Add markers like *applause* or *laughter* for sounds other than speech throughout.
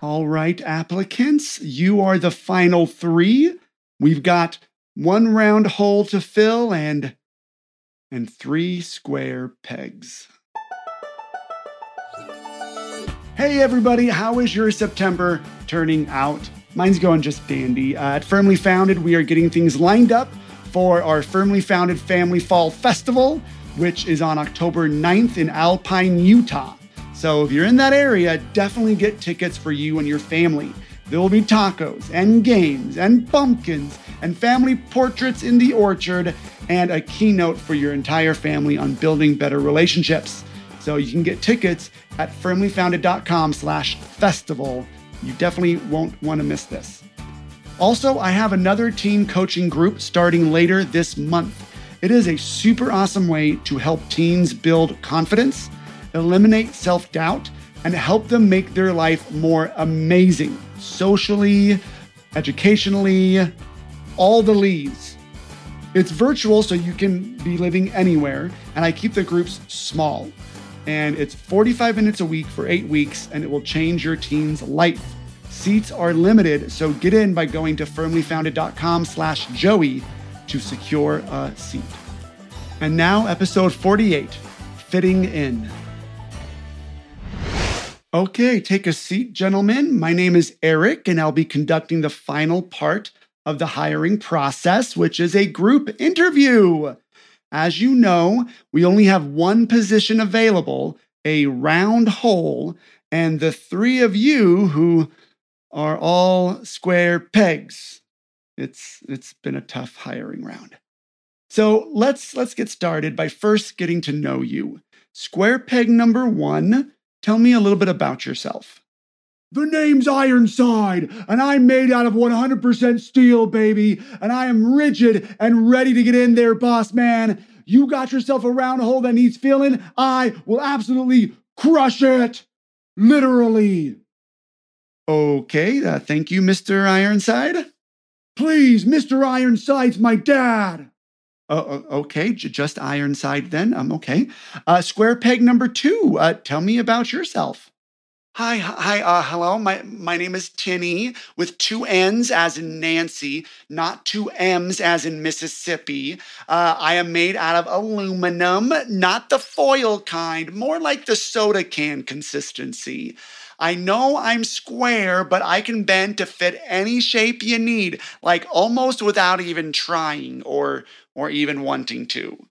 All right, applicants, you are the final three. We've got one round hole to fill and and three square pegs. Hey everybody, how is your September turning out? Mine's going just dandy. Uh, at Firmly Founded, we are getting things lined up for our Firmly Founded Family Fall Festival, which is on October 9th in Alpine, Utah. So if you're in that area, definitely get tickets for you and your family. There will be tacos and games and pumpkins and family portraits in the orchard and a keynote for your entire family on building better relationships. So you can get tickets at firmlyfounded.com slash festival. You definitely won't want to miss this. Also, I have another teen coaching group starting later this month. It is a super awesome way to help teens build confidence eliminate self doubt, and help them make their life more amazing socially, educationally, all the leads. It's virtual, so you can be living anywhere, and I keep the groups small. And it's 45 minutes a week for eight weeks, and it will change your teen's life. Seats are limited, so get in by going to firmlyfounded.com slash Joey to secure a seat. And now, episode 48 Fitting In. Okay, take a seat, gentlemen. My name is Eric, and I'll be conducting the final part of the hiring process, which is a group interview. As you know, we only have one position available, a round hole, and the three of you who are all square pegs. It's it's been a tough hiring round. So let's let's get started by first getting to know you. Square peg number 1 Tell me a little bit about yourself. The name's Ironside, and I'm made out of 100% steel, baby, and I am rigid and ready to get in there, boss man. You got yourself a round hole that needs filling, I will absolutely crush it. Literally. Okay, uh, thank you, Mr. Ironside. Please, Mr. Ironside's my dad. Uh, okay, just Ironside then. I'm um, okay. Uh, square peg number two. Uh, tell me about yourself. Hi, hi, uh, hello. My my name is Tinny with two N's as in Nancy, not two M's as in Mississippi. Uh, I am made out of aluminum, not the foil kind, more like the soda can consistency. I know I'm square, but I can bend to fit any shape you need, like almost without even trying or or even wanting to.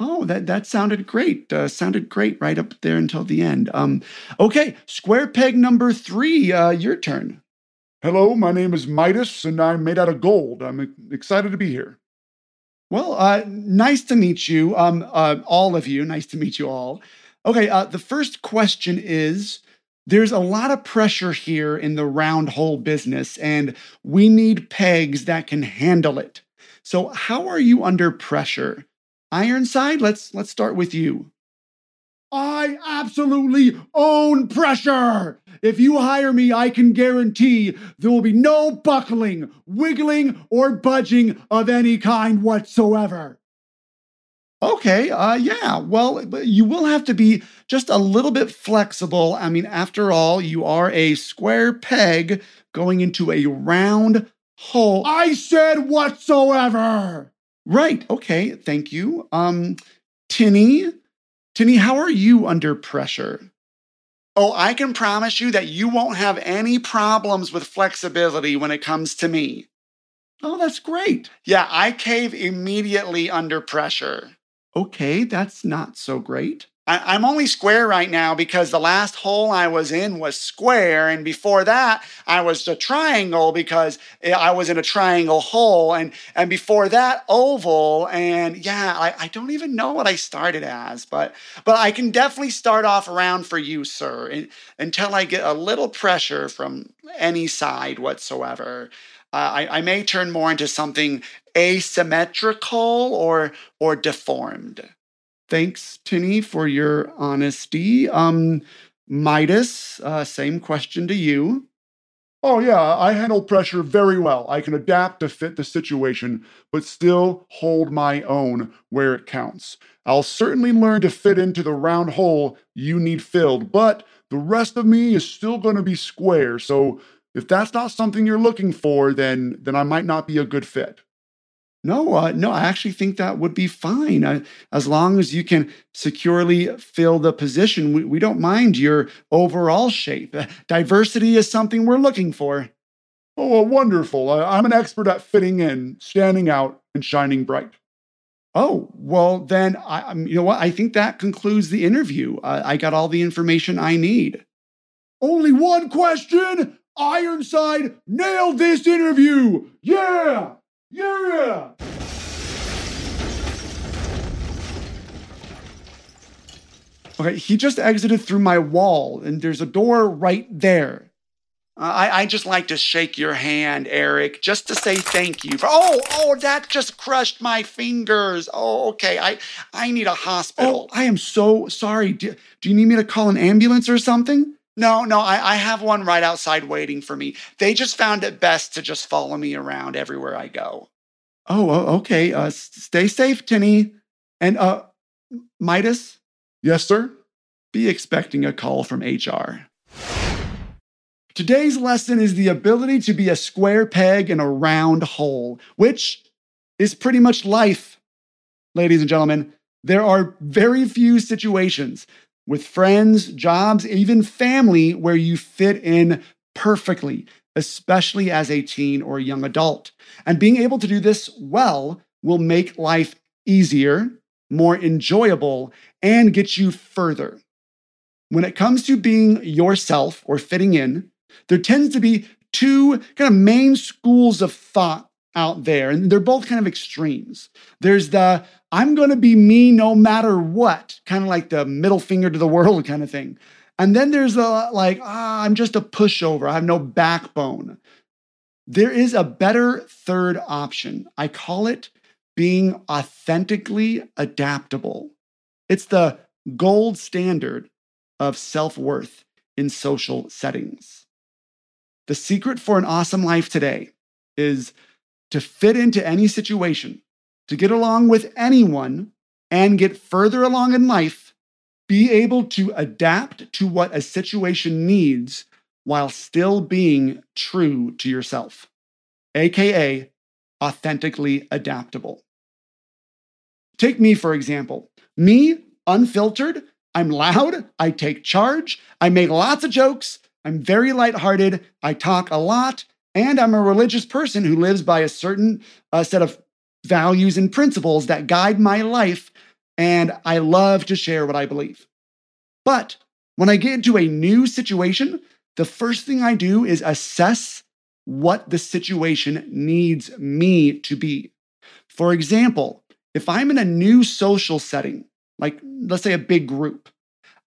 Oh, that that sounded great. Uh, sounded great right up there until the end. Um, okay, square peg number three. Uh, your turn. Hello, my name is Midas, and I'm made out of gold. I'm excited to be here. Well, uh, nice to meet you. Um, uh, all of you. Nice to meet you all. Okay, uh, the first question is there's a lot of pressure here in the round hole business, and we need pegs that can handle it. So, how are you under pressure? Ironside, let's let's start with you. I absolutely own pressure. If you hire me, I can guarantee there will be no buckling, wiggling, or budging of any kind whatsoever. Okay, uh yeah. Well, you will have to be just a little bit flexible. I mean, after all, you are a square peg going into a round hole. I said whatsoever. Right. Okay, thank you. Um Tinny, Tinny, how are you under pressure? Oh, I can promise you that you won't have any problems with flexibility when it comes to me. Oh, that's great. Yeah, I cave immediately under pressure. Okay, that's not so great. I, am only square right now because the last hole I was in was square, and before that I was a triangle because eh, I was in a triangle hole, and and before that oval, and yeah, I, I don't even know what I started as, but but I can definitely start off around for you, sir, until I get a little pressure from any side whatsoever. Uh, I, I may turn more into something asymmetrical or or deformed. Thanks, Tinny, for your honesty. Um, Midas, uh, same question to you. Oh, yeah, I handle pressure very well. I can adapt to fit the situation, but still hold my own where it counts. I'll certainly learn to fit into the round hole you need filled, but the rest of me is still going to be square. So if that's not something you're looking for, then then I might not be a good fit. No, uh, no, I actually think that would be fine. Uh, as long as you can securely fill the position, we, we don't mind your overall shape. Uh, diversity is something we're looking for. Oh, wonderful. I'm an expert at fitting in, standing out, and shining bright. Oh, well, then, I, you know what? I think that concludes the interview. Uh, I got all the information I need. Only one question? Ironside nailed this interview! Yeah! Yeah! Okay, he just exited through my wall, and there's a door right there. Uh, I, I just like to shake your hand, Eric, just to say thank you. For, oh, oh, that just crushed my fingers. Oh, okay. I, I need a hospital. Oh, I am so sorry. Do, do you need me to call an ambulance or something? No, no, I, I have one right outside waiting for me. They just found it best to just follow me around everywhere I go. Oh, okay. Uh, stay safe, Tinny. And uh, Midas? Yes, sir? Be expecting a call from HR. Today's lesson is the ability to be a square peg in a round hole, which is pretty much life. Ladies and gentlemen, there are very few situations with friends, jobs, even family where you fit in perfectly, especially as a teen or a young adult. And being able to do this well will make life easier, more enjoyable, and get you further. When it comes to being yourself or fitting in, there tends to be two kind of main schools of thought out there, and they're both kind of extremes. There's the I'm going to be me no matter what, kind of like the middle finger to the *laughs* world kind of thing. And then there's the like, ah, I'm just a pushover. I have no backbone. There is a better third option. I call it being authentically adaptable. It's the gold standard of self worth in social settings. The secret for an awesome life today is to fit into any situation to get along with anyone and get further along in life, be able to adapt to what a situation needs while still being true to yourself, AKA authentically adaptable. Take me, for example. Me, unfiltered, I'm loud, I take charge, I make lots of jokes, I'm very lighthearted, I talk a lot, and I'm a religious person who lives by a certain uh, set of values and principles that guide my life, and I love to share what I believe. But when I get into a new situation, the first thing I do is assess what the situation needs me to be. For example, if I'm in a new social setting, like let's say a big group,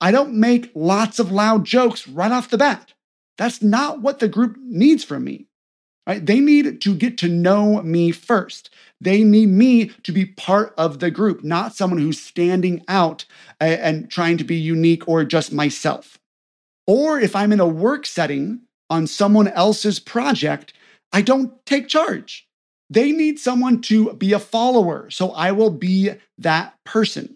I don't make lots of loud jokes right off the bat. That's not what the group needs from me. Right? They need to get to know me first. They need me to be part of the group, not someone who's standing out and trying to be unique or just myself. Or if I'm in a work setting on someone else's project, I don't take charge. They need someone to be a follower, so I will be that person.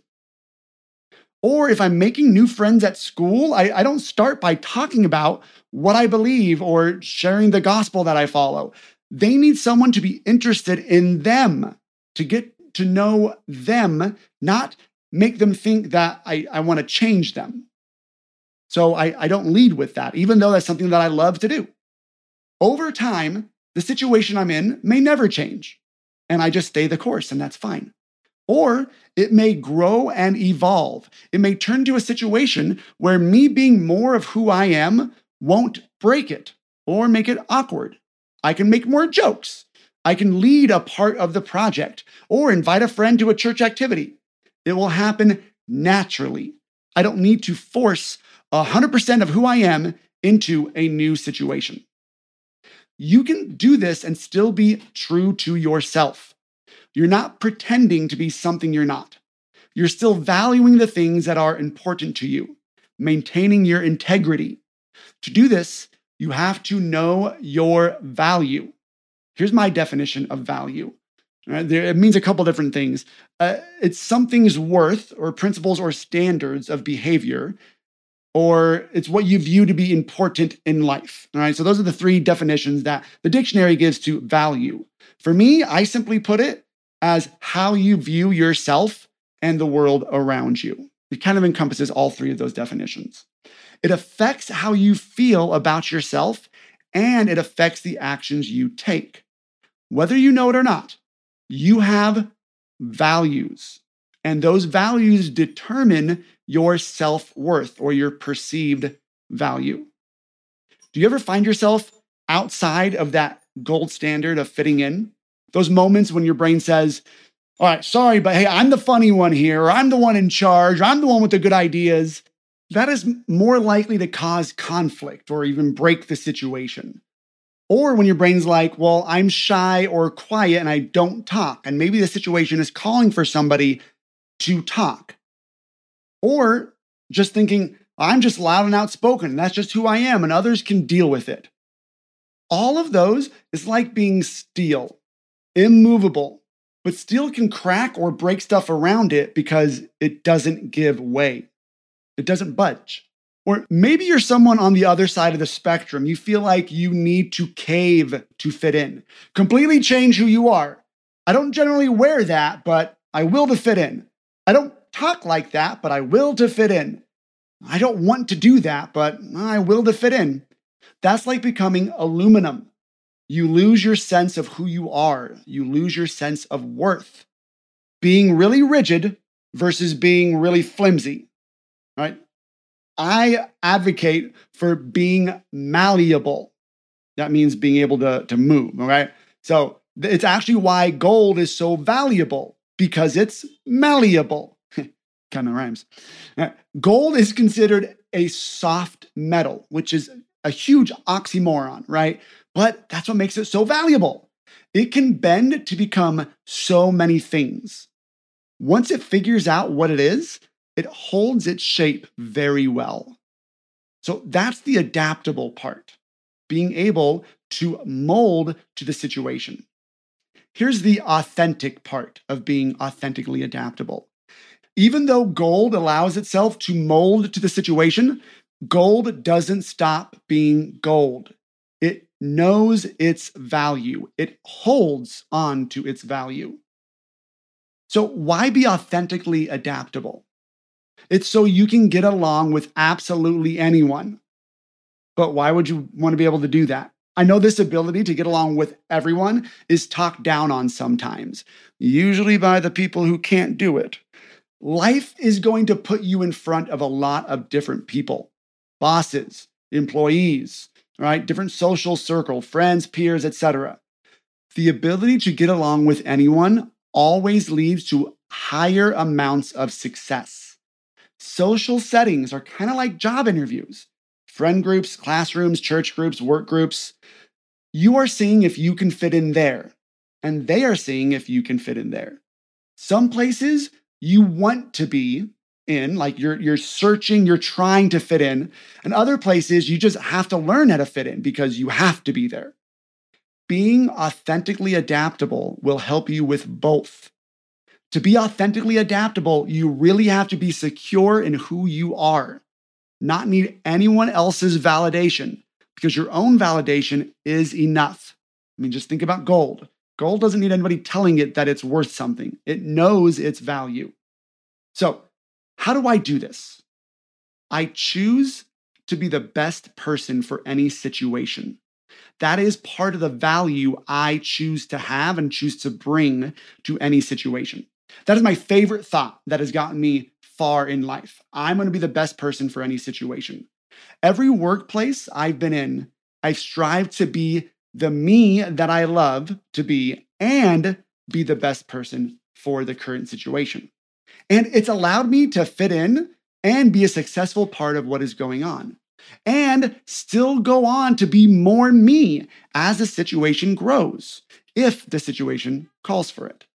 Or if I'm making new friends at school, I, I, don't start by talking about what I believe or sharing the gospel that I follow. They need someone to be interested in them, to get to know them, not make them think that I, I want to change them. So I, I don't lead with that, even though that's something that I love to do. Over time, the situation I'm in may never change, and I just stay the course, and that's fine. Or it may grow and evolve. It may turn to a situation where me being more of who I am won't break it or make it awkward. I can make more jokes. I can lead a part of the project or invite a friend to a church activity. It will happen naturally. I don't need to force 100% of who I am into a new situation. You can do this and still be true to yourself. You're not pretending to be something you're not. You're still valuing the things that are important to you, maintaining your integrity. To do this, you have to know your value. Here's my definition of value. Right, there, it means a couple different things. Uh, it's something's worth or principles or standards of behavior or it's what you view to be important in life. All right. So those are the three definitions that the dictionary gives to value. For me, I simply put it as how you view yourself and the world around you. It kind of encompasses all three of those definitions. It affects how you feel about yourself and it affects the actions you take. Whether you know it or not, you have values, and those values determine your self worth or your perceived value. Do you ever find yourself outside of that gold standard of fitting in? Those moments when your brain says, All right, sorry, but hey, I'm the funny one here, or I'm the one in charge, or I'm the one with the good ideas. That is more likely to cause conflict or even break the situation. Or when your brain's like, well, I'm shy or quiet and I don't talk. And maybe the situation is calling for somebody to talk. Or just thinking, I'm just loud and outspoken. That's just who I am, and others can deal with it. All of those is like being steel, immovable, but steel can crack or break stuff around it because it doesn't give way, it doesn't budge. Or maybe you're someone on the other side of the spectrum. You feel like you need to cave to fit in, completely change who you are. I don't generally wear that, but I will to fit in. I don't talk like that, but I will to fit in. I don't want to do that, but I will to fit in. That's like becoming aluminum. You lose your sense of who you are, you lose your sense of worth. Being really rigid versus being really flimsy, right? I advocate for being malleable. That means being able to, to move, right? So it's actually why gold is so valuable because it's malleable. *laughs* kind of rhymes. Uh, gold is considered a soft metal, which is a huge oxymoron, right? But that's what makes it so valuable. It can bend to become so many things. Once it figures out what it is, it holds its shape very well. So that's the adaptable part, being able to mold to the situation. Here's the authentic part of being authentically adaptable. Even though gold allows itself to mold to the situation, gold doesn't stop being gold. Knows its value, it holds on to its value. So, why be authentically adaptable? It's so you can get along with absolutely anyone. But why would you want to be able to do that? I know this ability to get along with everyone is talked down on sometimes, usually by the people who can't do it. Life is going to put you in front of a lot of different people bosses, employees, right? Different social circle, friends, peers, etc. The ability to get along with anyone always leads to higher amounts of success. Social settings are kind of like job interviews friend groups, classrooms, church groups, work groups. You are seeing if you can fit in there, and they are seeing if you can fit in there. Some places you want to be in, like you're, you're searching, you're trying to fit in, and other places you just have to learn how to fit in because you have to be there. Being authentically adaptable will help you with both. To be authentically adaptable, you really have to be secure in who you are, not need anyone else's validation, because your own validation is enough. I mean, just think about gold. Gold doesn't need anybody telling it that it's worth something, it knows its value. So, how do I do this? I choose to be the best person for any situation. That is part of the value I choose to have and choose to bring to any situation. That is my favorite thought that has gotten me far in life. I'm going to be the best person for any situation. Every workplace I've been in, I've strived to be the me that I love to be and be the best person for the current situation. And it's allowed me to fit in and be a successful part of what is going on, and still go on to be more me as the situation grows, if the situation calls for it.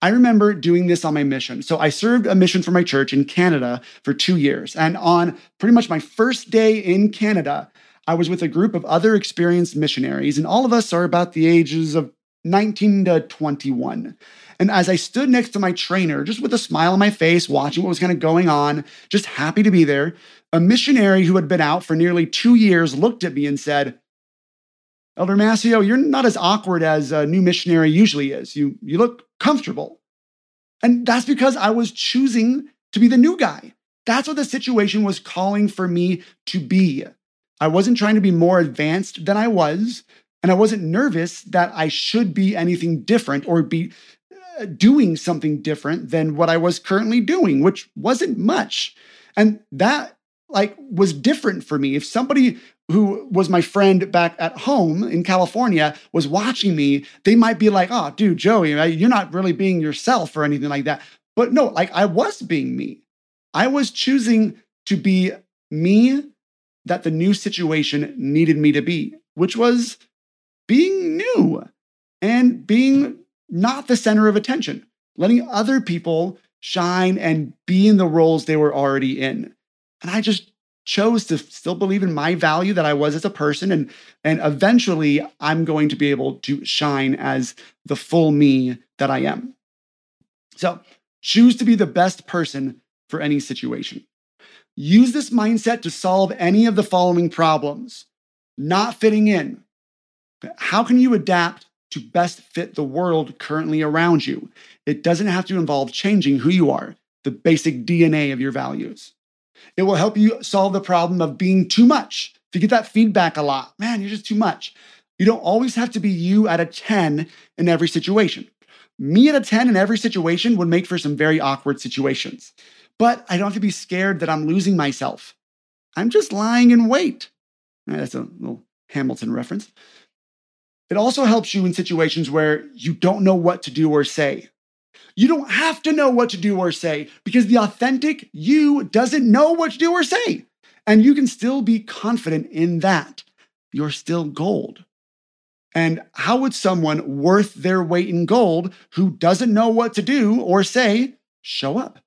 I remember doing this on my mission. So I served a mission for my church in Canada for two years. And on pretty much my first day in Canada, I was with a group of other experienced missionaries, and all of us are about the ages of 19 to 21. And as I stood next to my trainer, just with a smile on my face, watching what was kind of going on, just happy to be there, A missionary who had been out for nearly two years looked at me and said, Elder Mascio, you're not as awkward as a new missionary usually is. You, you look comfortable. And that's because I was choosing to be the new guy. That's what the situation was calling for me to be. I wasn't trying to be more advanced than I was, and I wasn't nervous that I should be anything different or be Uh, doing something different than what I was currently doing, which wasn't much. And that like was different for me. If somebody who was my friend back at home in California was watching me, they might be like, oh, dude, Joey, you're not really being yourself or anything like that. But no, like I was being me. I was choosing to be me that the new situation needed me to be, which was being new and being not the center of attention, letting other people shine and be in the roles they were already in. And I just chose to still believe in my value that I was as a person and and eventually I'm going to be able to shine as the full me that I am. So, choose to be the best person for any situation. Use this mindset to solve any of the following problems. Not fitting in. How can you adapt to best fit the world currently around you? It doesn't have to involve changing who you are, the basic DNA of your values. It will help you solve the problem of being too much. If you get that feedback a lot, man, you're just too much. You don't always have to be you at a 10 in every situation. Me at a 10 in every situation would make for some very awkward situations. But I don't have to be scared that I'm losing myself. I'm just lying in wait. That's a little Hamilton reference. It also helps you in situations where you don't know what to do or say. You don't have to know what to do or say because the authentic you doesn't know what to do or say. And you can still be confident in that. You're still gold. And how would someone worth their weight in gold who doesn't know what to do or say show up?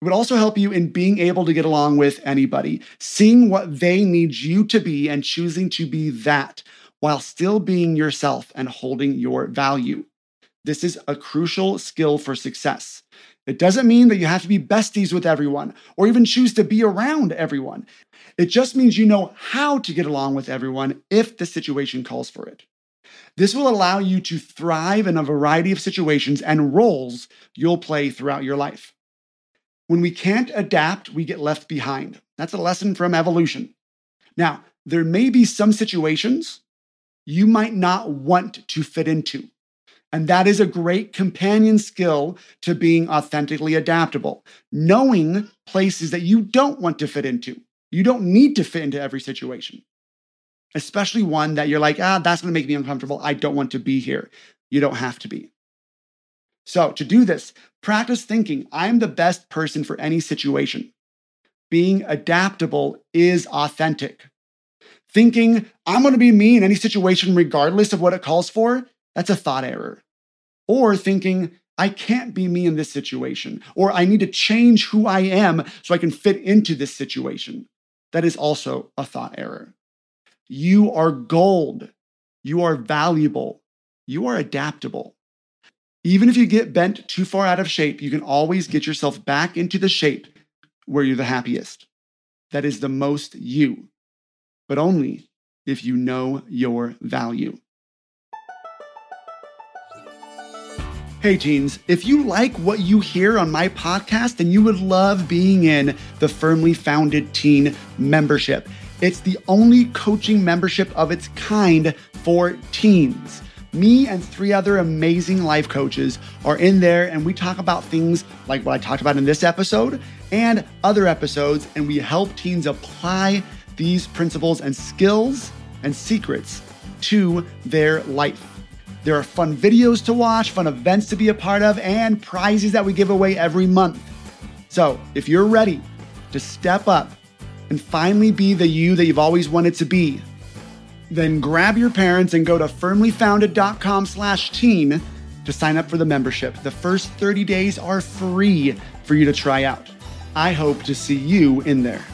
It would also help you in being able to get along with anybody, seeing what they need you to be and choosing to be that while still being yourself and holding your value. This is a crucial skill for success. It doesn't mean that you have to be besties with everyone or even choose to be around everyone. It just means you know how to get along with everyone if the situation calls for it. This will allow you to thrive in a variety of situations and roles you'll play throughout your life. When we can't adapt, we get left behind. That's a lesson from evolution. Now, there may be some situations you might not want to fit into. And that is a great companion skill to being authentically adaptable. Knowing places that you don't want to fit into. You don't need to fit into every situation, especially one that you're like, ah, that's going to make me uncomfortable. I don't want to be here. You don't have to be. So, to do this, practice thinking I'm the best person for any situation. Being adaptable is authentic. Thinking I'm going to be me in any situation, regardless of what it calls for, that's a thought error. Or thinking, I can't be me in this situation, or I need to change who I am so I can fit into this situation. That is also a thought error. You are gold. You are valuable. You are adaptable. Even if you get bent too far out of shape, you can always get yourself back into the shape where you're the happiest. That is the most you, but only if you know your value. Hey, teens, if you like what you hear on my podcast and you would love being in the Firmly Founded Teen membership, it's the only coaching membership of its kind for teens. Me and three other amazing life coaches are in there, and we talk about things like what I talked about in this episode and other episodes, and we help teens apply these principles and skills and secrets to their life. There are fun videos to watch, fun events to be a part of, and prizes that we give away every month. So, if you're ready to step up and finally be the you that you've always wanted to be, then grab your parents and go to firmlyfounded.com slash teen to sign up for the membership. The first 30 days are free for you to try out. I hope to see you in there.